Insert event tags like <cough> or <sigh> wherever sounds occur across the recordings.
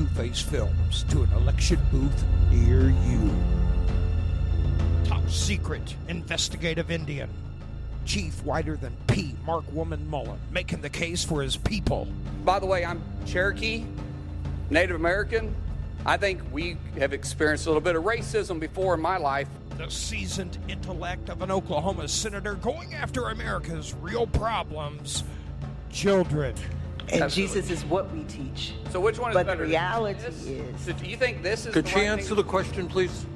Two Face Films to an election booth near you. Top secret investigative Indian. Chief whiter than P. Mark Wayne Mullin, making the case for his people. By the way, I'm Cherokee, Native American. I think we have experienced a little bit of racism before in my life. The seasoned intellect of an Oklahoma senator going after America's real problems children. And Absolutely. Jesus is what we teach. So which one is But the better? reality This? is- So do you think this is Could the she right answer thing? the question, please?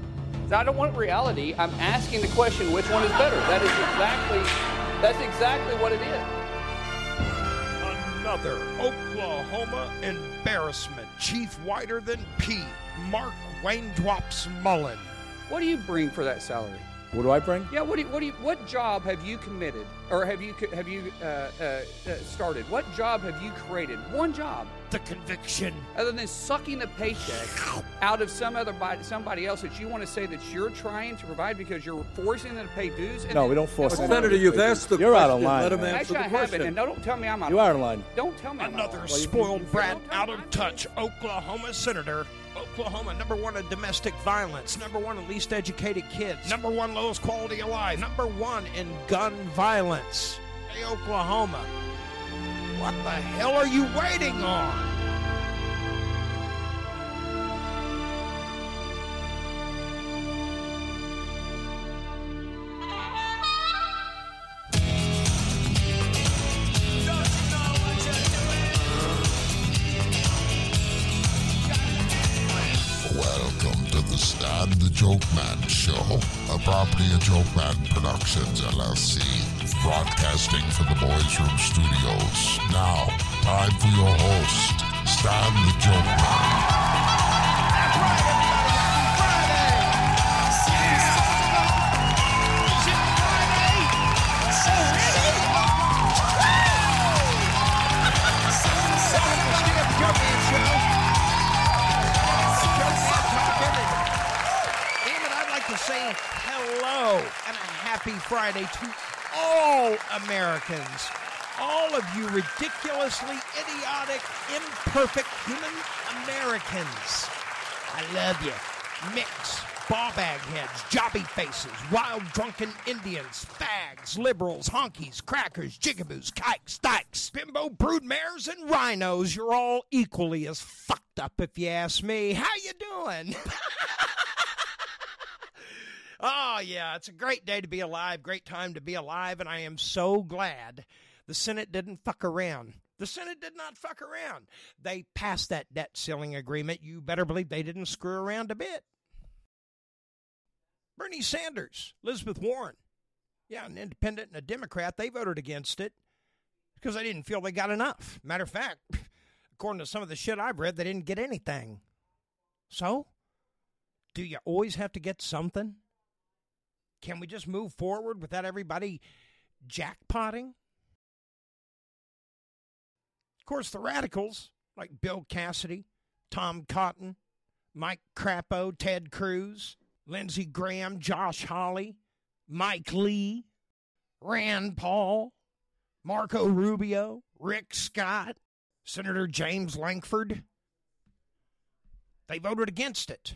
I don't want reality. I'm asking the question, which one is better? That is exactly that's exactly what it is. Another Oklahoma embarrassment. Chief whiter than P. Mark Wayne Drops Mullin. What do you bring for that salary? What do I bring? Yeah, what do you, what do you, what job have you committed or have you have you uh, uh, uh, started? What job have you created? One job, The conviction. other than sucking the paycheck out of some other body, somebody else that you want to say that you're trying to provide because you're forcing them to pay dues. And No, then- we don't force Hold Senator, you've asked the You're question. out of line, Let him man. answer Actually, the I haven't, question. and don't tell me I'm out. You of are line. in line. Don't tell me I'm out Another of line. spoiled brat, out of touch Oklahoma senator. Oklahoma, number one in domestic violence, number one in least educated kids, number one lowest quality of life, number one in gun violence. Hey, Oklahoma, what the hell are you waiting on? Joke Man Show, a property of Joke Man Productions LLC, broadcasting from the Boys Room Studios. Now, time for your host, Stan the Joke Man. Happy Friday to all Americans. All of you ridiculously idiotic, imperfect human Americans. I love you. Mix, ball bag heads, jobby faces, wild drunken Indians, fags, liberals, honkies, crackers, jigaboos, kikes, dykes, bimbo broodmares, and rhinos. You're all equally as fucked up if you ask me. How you doing? <laughs> Oh, yeah, it's a great day to be alive, great time to be alive, and I am so glad the Senate didn't fuck around. The Senate did not fuck around. They passed that debt ceiling agreement. You better believe they didn't screw around a bit. Bernie Sanders, Elizabeth Warren, yeah, an independent and a Democrat, they voted against it because they didn't feel they got enough. Matter of fact, <laughs> according to some of the shit I've read, they didn't get anything. So, do you always have to get something? Can we just move forward without everybody jackpotting? Of course, the radicals like Bill Cassidy, Tom Cotton, Mike Crapo, Ted Cruz, Lindsey Graham, Josh Hawley, Mike Lee, Rand Paul, Marco Rubio, Rick Scott, Senator James Lankford, they voted against it.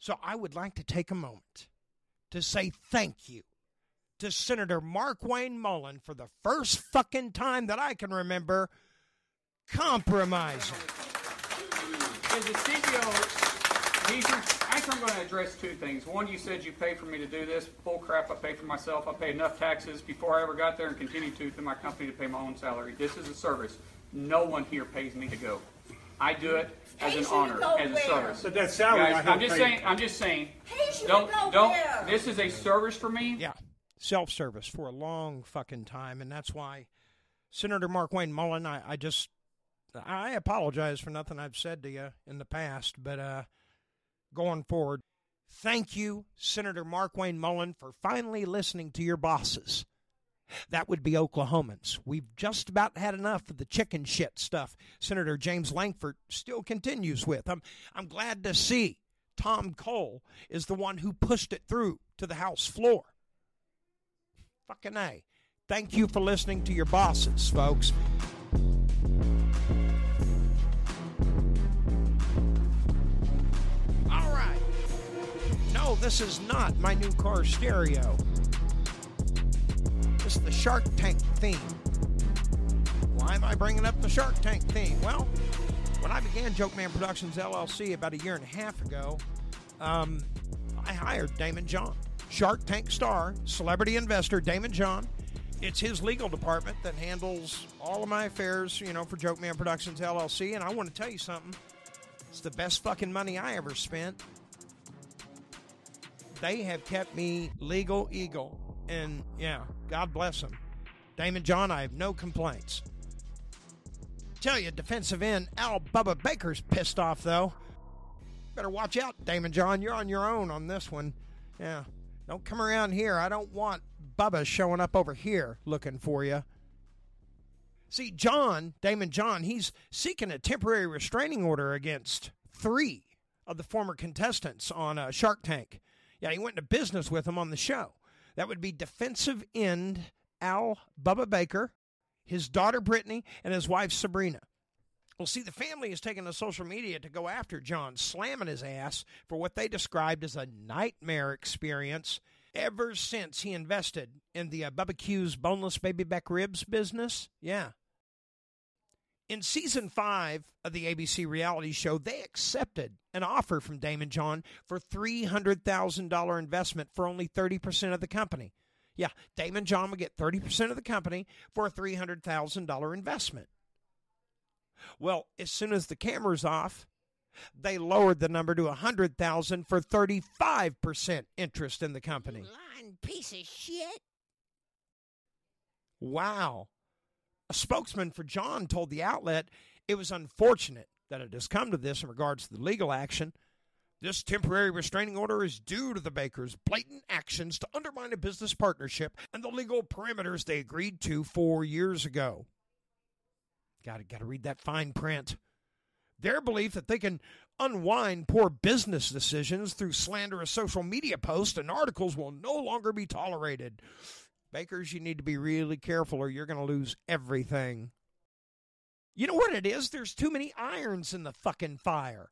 So I would like to take a moment to say thank you to Senator Mark Wayne Mullin for the first fucking time that I can remember compromising. As a CEO, he's, actually, I'm going to address two things. One, you said you pay for me to do this. Bull crap, I pay for myself. I pay enough taxes before I ever got there and continue to through my company to pay my own salary. This is a service. No one here pays me to go. I do it as an honor, as a service. But that salary, Guys, I I'm just pay. saying. I'm just saying. Don't don't. where? This is a service for me. Yeah, self service for a long fucking time. And that's why Senator Mark Wayne Mullin, I, I just, I apologize for nothing I've said to you in the past, but uh, going forward, thank you, Senator Mark Wayne Mullin, for finally listening to your bosses. That would be Oklahomans. We've just about had enough of the chicken shit stuff Senator James Lankford still continues with. I'm, I'm glad to see Tom Cole is the one who pushed it through to the House floor. Fucking A. Thank you for listening to your bosses, folks. All right. No, this is not my new car stereo. Is the Shark Tank theme. Why am I bringing up the Shark Tank theme? Well, when I began Joke Man Productions LLC about a year and a half ago, um, I hired Daymond John, Shark Tank star, celebrity investor Daymond John. It's his legal department that handles all of my affairs, you know, for Joke Man Productions LLC. And I want to tell you something. It's the best fucking money I ever spent. They have kept me legal eagle. And yeah, God bless him. Daymond John, I have no complaints. Tell you, defensive end Al Bubba Baker's pissed off, though. Better watch out, Daymond John. You're on your own on this one. Yeah. Don't come around here. I don't want Bubba showing up over here looking for you. See, John, Daymond John, he's seeking a temporary restraining order against three of the former contestants on uh, Shark Tank. Yeah, he went into business with them on the show. That would be defensive end Al Bubba Baker, his daughter Brittany, and his wife Sabrina. Well, see, the family has taken to social media to go after John, slamming his ass for what they described as a nightmare experience ever since he invested in the uh, Bubba Q's boneless baby back ribs business. Yeah. In season five of the ABC reality show, they accepted an offer from Daymond John for $300,000 investment for only 30% of the company. Yeah, Daymond John would get 30% of the company for a $300,000 investment. Well, as soon as the camera's off, they lowered the number to 100,000 for 35% interest in the company. Lying piece of shit. Wow. A spokesman for John told the outlet it was unfortunate that it has come to this in regards to the legal action. This temporary restraining order is due to the Bakers' blatant actions to undermine a business partnership and the legal parameters they agreed to four years ago. Got to got to read that fine print. Their belief that they can unwind poor business decisions through slanderous social media posts and articles will no longer be tolerated. Bakers, you need to be really careful or you're going to lose everything. You know what it is? There's too many irons in the fucking fire.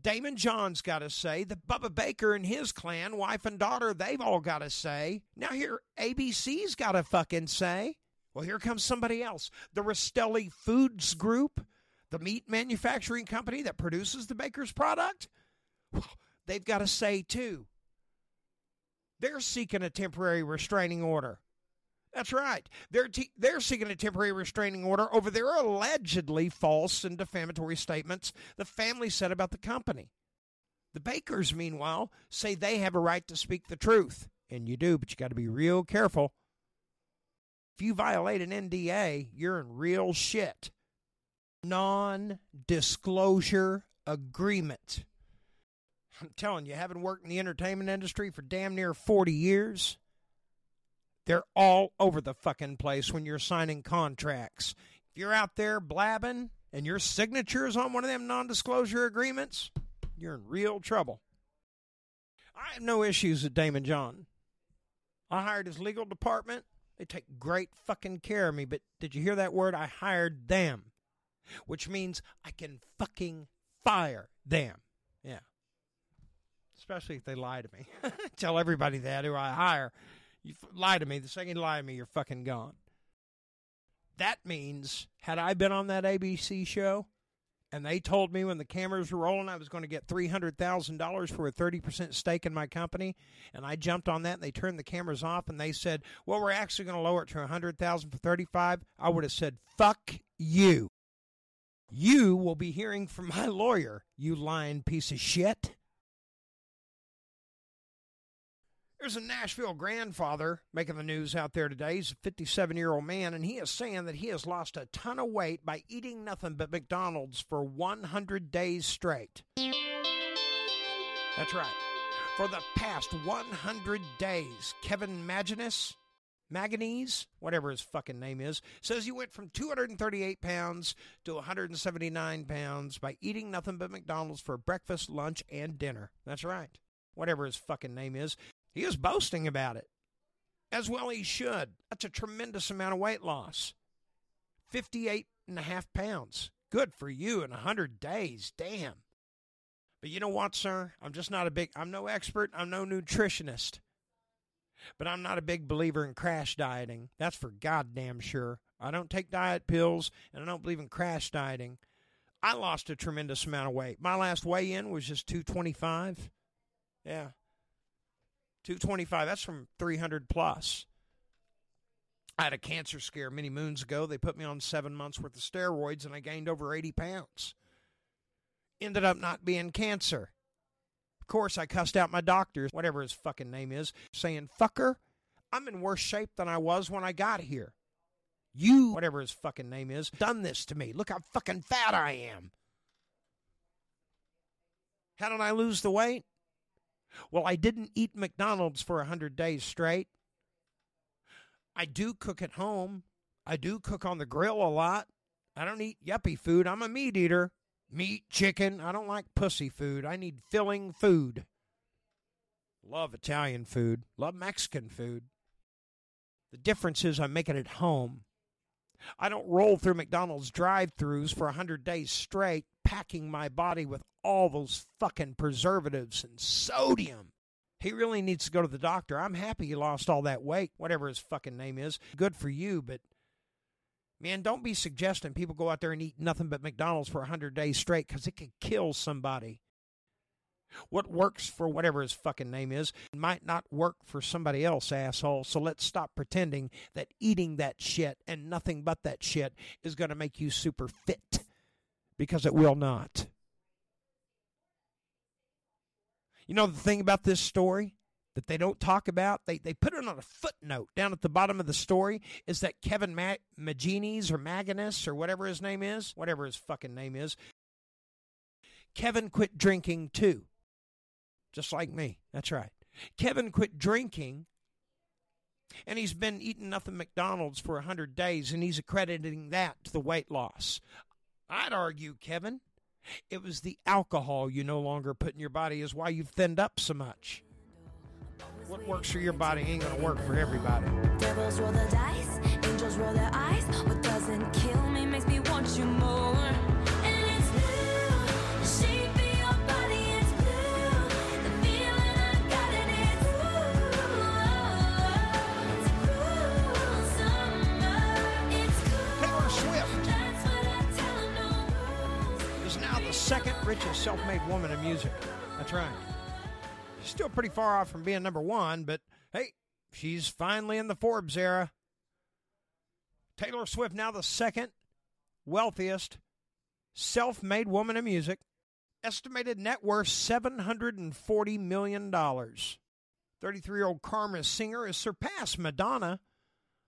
Daymond John's got to say, the Bubba Baker and his clan, wife and daughter, they've all got to say. Now here, ABC's got to fucking say. Well, here comes somebody else. The Rastelli Foods Group, the meat manufacturing company that produces the Baker's product, they've got to say too. They're seeking a temporary restraining order. That's right. They're, te- they're seeking a temporary restraining order over their allegedly false and defamatory statements the family said about the company. The Bakers, meanwhile, say they have a right to speak the truth. And you do, but you got to be real careful. If you violate an NDA, you're in real shit. Non disclosure agreement. I'm telling you, having worked in the entertainment industry for damn near 40 years, they're all over the fucking place when you're signing contracts. If you're out there blabbing and your signature is on one of them non disclosure agreements, you're in real trouble. I have no issues with Daymond John. I hired his legal department. They take great fucking care of me, but did you hear that word? I hired them, which means I can fucking fire them. Yeah. Especially if they lie to me. <laughs> Tell everybody that who I hire. You lie to me. The second you lie to me, you're fucking gone. That means, had I been on that ABC show and they told me when the cameras were rolling I was going to get $300,000 for a 30% stake in my company, and I jumped on that and they turned the cameras off and they said, well, we're actually going to lower it to 100000 for 35 I would have said, fuck you. You will be hearing from my lawyer, you lying piece of shit. There's a Nashville grandfather making the news out there today. He's a 57 year old man, and he is saying that he has lost a ton of weight by eating nothing but McDonald's for 100 days straight. That's right. For the past 100 days, Kevin Maginus, Maganese, whatever his fucking name is, says he went from 238 pounds to 179 pounds by eating nothing but McDonald's for breakfast, lunch, and dinner. That's right. Whatever his fucking name is. He is boasting about it. As well he should. That's a tremendous amount of weight loss. 58 and a half pounds. Good for you in 100 days. Damn. But you know what, sir? I'm just not a big, I'm no expert, I'm no nutritionist. But I'm not a big believer in crash dieting. That's for goddamn sure. I don't take diet pills, and I don't believe in crash dieting. I lost a tremendous amount of weight. My last weigh in was just 225. Yeah. 225. That's from 300 plus. I had a cancer scare many moons ago. They put me on seven months worth of steroids, and I gained over 80 pounds. Ended up not being cancer. Of course, I cussed out my doctor, whatever his fucking name is, saying, Fucker, I'm in worse shape than I was when I got here. You, whatever his fucking name is, done this to me. Look how fucking fat I am. How did I lose the weight? Well, I didn't eat McDonald's for a 100 days straight. I do cook at home. I do cook on the grill a lot. I don't eat yuppie food. I'm a meat eater. Meat, chicken. I don't like pussy food. I need filling food. Love Italian food. Love Mexican food. The difference is I make it at home. I don't roll through McDonald's drive throughs for a 100 days straight, packing my body with all those fucking preservatives and sodium. He really needs to go to the doctor. I'm happy he lost all that weight, whatever his fucking name is. Good for you, but man, don't be suggesting people go out there and eat nothing but McDonald's for a 100 days straight because it could kill somebody. What works for whatever his fucking name is might not work for somebody else, asshole. So let's stop pretending that eating that shit and nothing but that shit is going to make you super fit because it will not. You know the thing about this story that they don't talk about? They, they put it on a footnote down at the bottom of the story is that Kevin Ma- Magenis or Maginus or whatever his name is, whatever his fucking name is, Kevin quit drinking too just like me. That's right. Kevin quit drinking and he's been eating nothing McDonald's for 100 days and he's accrediting that to the weight loss. I'd argue, Kevin, it was the alcohol you no longer put in your body is why you've thinned up so much. What works for your body ain't going to work for everybody. Devils roll the dice, angels roll their eyes. What doesn't kill me makes me want you more. Second richest self made woman in music. That's right. Still pretty far off from being number one, but hey, she's finally in the Forbes era. Taylor Swift now the second wealthiest self made woman in music. Estimated net worth $740 million. 33 year old Karma singer has surpassed Madonna.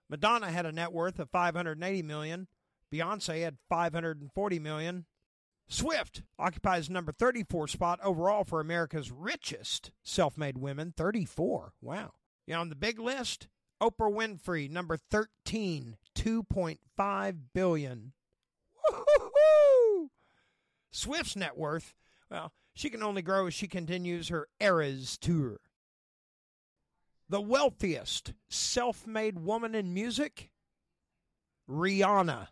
Madonna had a net worth of 580 million. Beyonce had 540 million. Swift occupies number 34 spot overall for America's richest self-made women, 34. Wow. Yeah, on the big list, Oprah Winfrey, number 13, 2.5 billion. Woo-hoo-hoo! Swift's net worth, well, she can only grow as she continues her Eras tour. The wealthiest self-made woman in music, Rihanna.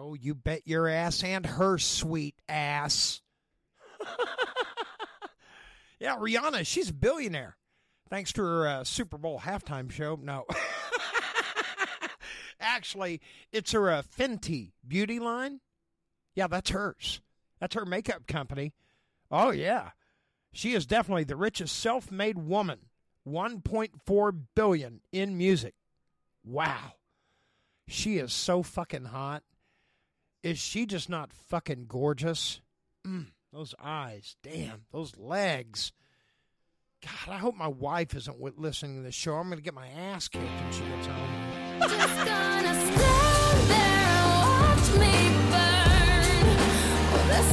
Oh, you bet your ass and her sweet ass. <laughs> yeah, Rihanna, she's a billionaire. Thanks to her uh, Super Bowl halftime show. No. <laughs> Actually, it's her uh, Fenty beauty line. Yeah, that's hers. That's her makeup company. Oh, yeah. She is definitely the richest self-made woman. 1.4 billion in music. Wow. She is so fucking hot. Is she just not fucking gorgeous? Mm, those eyes, damn, those legs. God, I hope my wife isn't wi- listening to this show. I'm going to get my ass kicked when she gets home. Just gonna stand there and watch me burn. Well,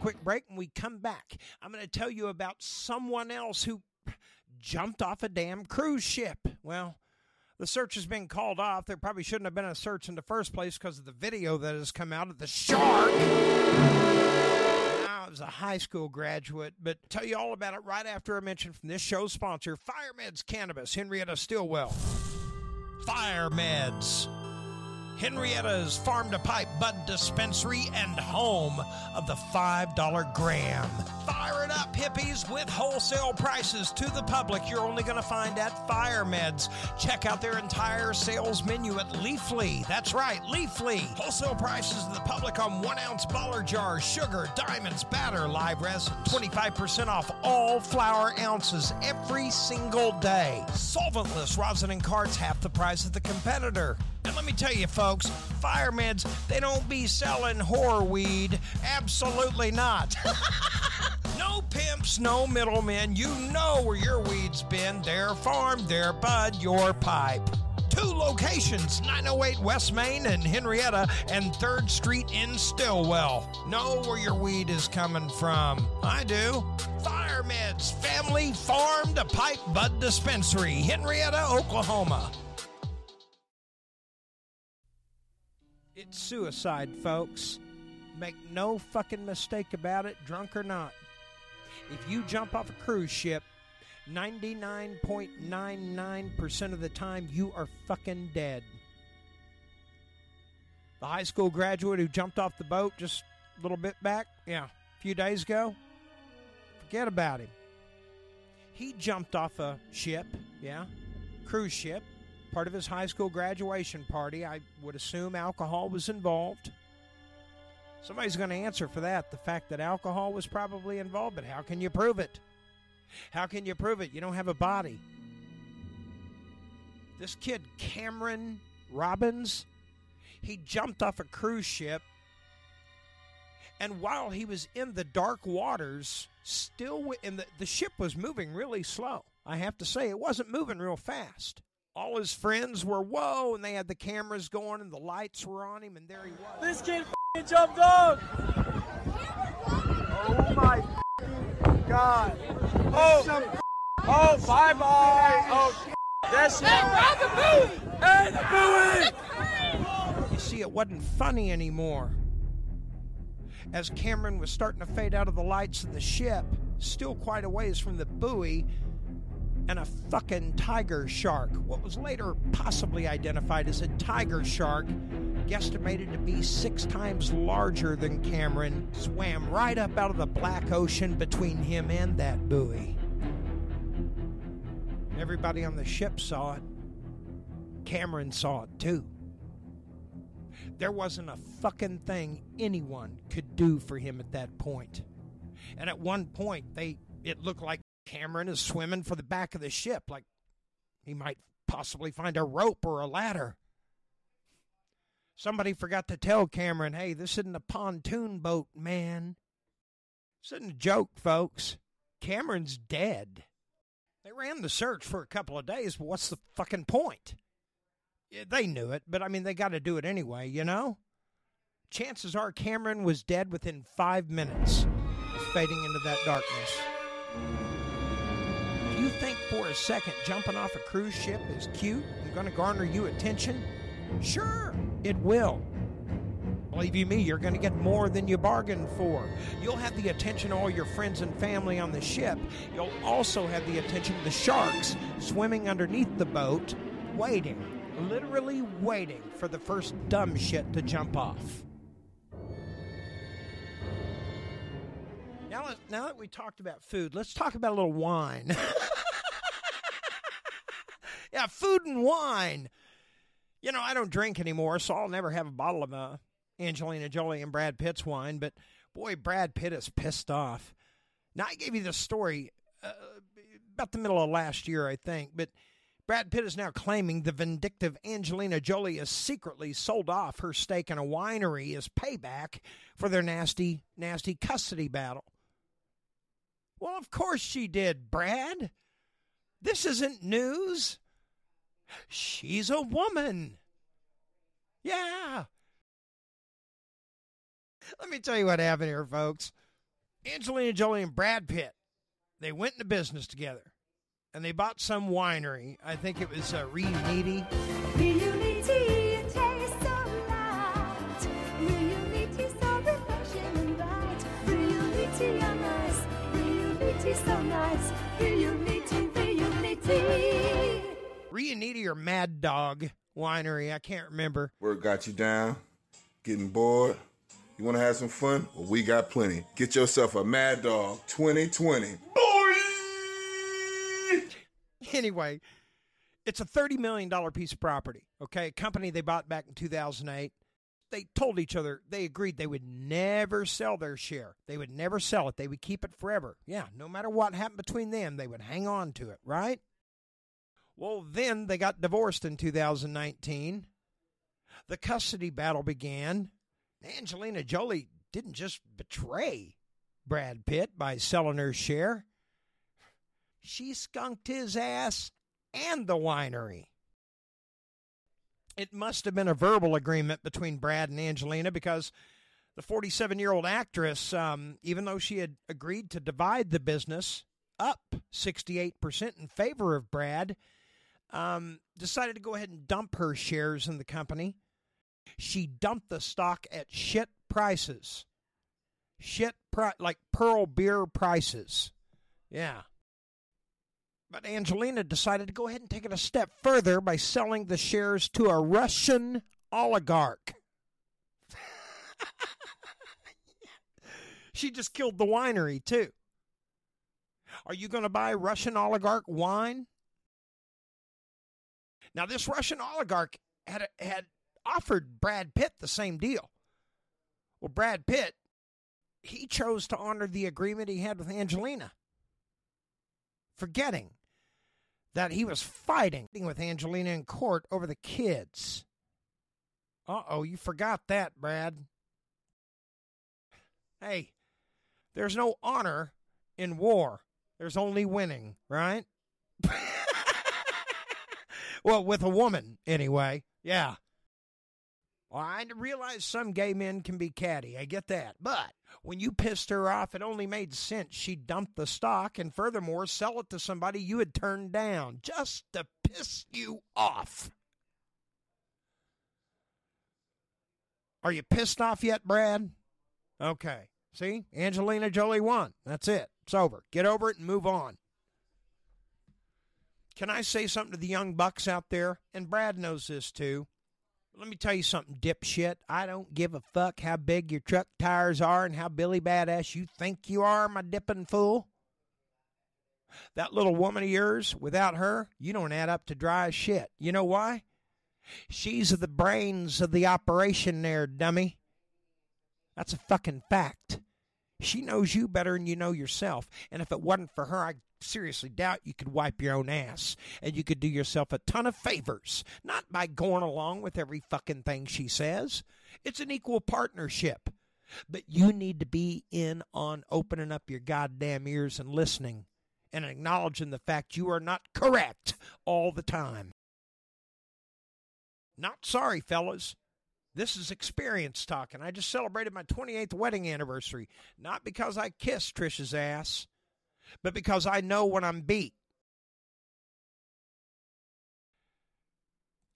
quick break. When we come back, I'm going to tell you about someone else who jumped off a damn cruise ship. Well, the search has been called off. There probably shouldn't have been a search in the first place because of the video that has come out of the shark. It was a high school graduate, but tell you all about it right after I mention from this show's sponsor, Fire Meds Cannabis, Henrietta Stilwell. Fire Meds. Henrietta's Farm to Pipe Bud Dispensary and home of the $5 gram. Fire it up, hippies, with wholesale prices to the public you're only going to find at Fire Meds. Check out their entire sales menu at Leafly. That's right, Leafly. Wholesale prices to the public on one ounce baller jars, sugar, diamonds, batter, live resin. 25% off all flour ounces every single day. Solventless rosin and carts half the price of the competitor. And let me tell you, folks, fire meds, they don't be selling whore weed. Absolutely not. <laughs> no pimps, no middlemen. You know where your weed's been. Their farm, their bud, your pipe. Two locations 908 West Main and Henrietta, and 3rd Street in Stilwell. Know where your weed is coming from. I do. Fire Meds, Family Farm to Pipe Bud Dispensary, Henrietta, Oklahoma. It's suicide, folks. Make no fucking mistake about it, drunk or not. If you jump off a cruise ship, 99.99% of the time you are fucking dead. The high school graduate who jumped off the boat just a little bit back, yeah, a few days ago, forget about him. He jumped off a ship, yeah, cruise ship, part of his high school graduation party. I would assume alcohol was involved. Somebody's going to answer for that. The fact that alcohol was probably involved, but how can you prove it? How can you prove it? You don't have a body. This kid, Cameron Robbins, he jumped off a cruise ship, and while he was in the dark waters, still, and the, the ship was moving really slow. I have to say, it wasn't moving real fast. All his friends were whoa, and they had the cameras going, and the lights were on him, and there he was. This kid f***ing jumped off. Oh my god. Oh, oh, bye bye. Oh, that's it. Hey, the buoy. You see, it wasn't funny anymore. As Cameron was starting to fade out of the lights of the ship, still quite a ways from the buoy, and a fucking tiger shark, what was later possibly identified as a tiger shark, guesstimated to be six times larger than Cameron, swam right up out of the black ocean between him and that buoy. Everybody on the ship saw it. Cameron saw it too. There wasn't a fucking thing anyone could do for him at that point. And at one point, they it looked like Cameron is swimming for the back of the ship, like he might possibly find a rope or a ladder. Somebody forgot to tell Cameron, hey, this isn't a pontoon boat, man. This isn't a joke, folks. Cameron's dead. They ran the search for a couple of days, but what's the fucking point? Yeah, they knew it, but I mean, they got to do it anyway, you know? Chances are Cameron was dead within five minutes fading into that darkness. For a second jumping off a cruise ship is cute and going to garner you attention? Sure, it will. Believe you me, you're going to get more than you bargained for. You'll have the attention of all your friends and family on the ship. You'll also have the attention of the sharks swimming underneath the boat, waiting, literally waiting for the first dumb shit to jump off. Now, now that we talked about food, let's talk about a little wine. <laughs> yeah, food and wine. You know, I don't drink anymore, so I'll never have a bottle of uh, Angelina Jolie and Brad Pitt's wine. But boy, Brad Pitt is pissed off. Now, I gave you this story uh, about the middle of last year, I think. But Brad Pitt is now claiming the vindictive Angelina Jolie has secretly sold off her stake in a winery as payback for their nasty, nasty custody battle. Well, of course she did, Brad. This isn't news. She's a woman. Yeah. Let me tell you what happened here, folks. Angelina Jolie and Brad Pitt, they went into business together, and they bought some winery. I think it was uh, Riunite. So nice. Riunite or Mad Dog Winery. I can't remember. Work got you down, getting bored. You want to have some fun? Well, we got plenty. Get yourself a Mad Dog 2020. Boy! Anyway, it's a $30 million piece of property, okay? A company they bought back in 2008. They told each other, they agreed they would never sell their share. They would never sell it. They would keep it forever. Yeah, no matter what happened between them, they would hang on to it, right? Well, then they got divorced in 2019. The custody battle began. Angelina Jolie didn't just betray Brad Pitt by selling her share, she skunked his ass and the winery. It must have been a verbal agreement between Brad and Angelina because the 47 year old actress, um, even though she had agreed to divide the business up 68% in favor of Brad, um, decided to go ahead and dump her shares in the company. She dumped the stock at shit prices. Shit, pri- like pearl beer prices. Yeah. But Angelina decided to go ahead and take it a step further by selling the shares to a Russian oligarch. <laughs> she just killed the winery, too. Are you going to buy Russian oligarch wine? Now, this Russian oligarch had, had offered Brad Pitt the same deal. Well, Brad Pitt, he chose to honor the agreement he had with Angelina, forgetting that he was fighting with Angelina in court over the kids. Uh oh, you forgot that, Brad. Hey, there's no honor in war, there's only winning, right? <laughs> well, with a woman, anyway. Yeah. Well, I realize some gay men can be catty. I get that. But when you pissed her off, it only made sense she dumped the stock and furthermore sell it to somebody you had turned down just to piss you off. Are you pissed off yet, Brad? Okay. See? Angelina Jolie won. That's it. It's over. Get over it and move on. Can I say something to the young bucks out there? And Brad knows this too. Let me tell you something, dipshit. I don't give a fuck how big your truck tires are and how Billy Badass you think you are, my dipping fool. That little woman of yours, without her, you don't add up to dry as shit. You know why? She's the brains of the operation there, dummy. That's a fucking fact. She knows you better than you know yourself. And if it wasn't for her, I seriously doubt you could wipe your own ass. And you could do yourself a ton of favors, not by going along with every fucking thing she says. It's an equal partnership. But you need to be in on opening up your goddamn ears and listening and acknowledging the fact you are not correct all the time. Not sorry, fellas. This is experience talking. I just celebrated my 28th wedding anniversary, not because I kissed Trisha's ass, but because I know when I'm beat.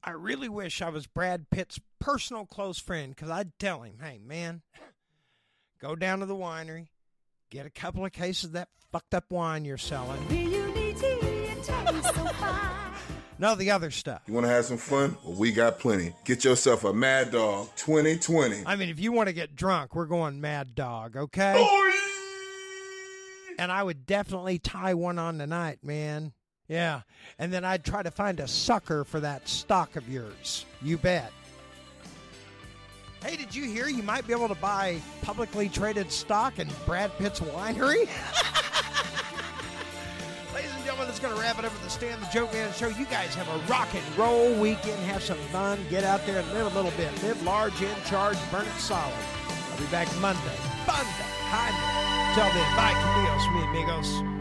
I really wish I was Brad Pitt's personal close friend because I'd tell him, hey, man, <laughs> go down to the winery, get a couple of cases of that fucked up wine you're selling. No, the other stuff. You want to have some fun? Well, we got plenty. Get yourself a Mad Dog 2020. I mean, if you want to get drunk, we're going Mad Dog, okay? Boy! And I would definitely tie one on tonight, man. Yeah. And then I'd try to find a sucker for that stock of yours. You bet. Hey, did you hear you might be able to buy publicly traded stock in Brad Pitt's winery? <laughs> That's going to wrap it up with the Stan the Joke Man show. You guys have a rock and roll weekend. Have some fun. Get out there and live a little bit. Live large, in charge, burn it solid. I'll be back Monday. Monday. Hi. Till then, bye, Camillos, mi amigos.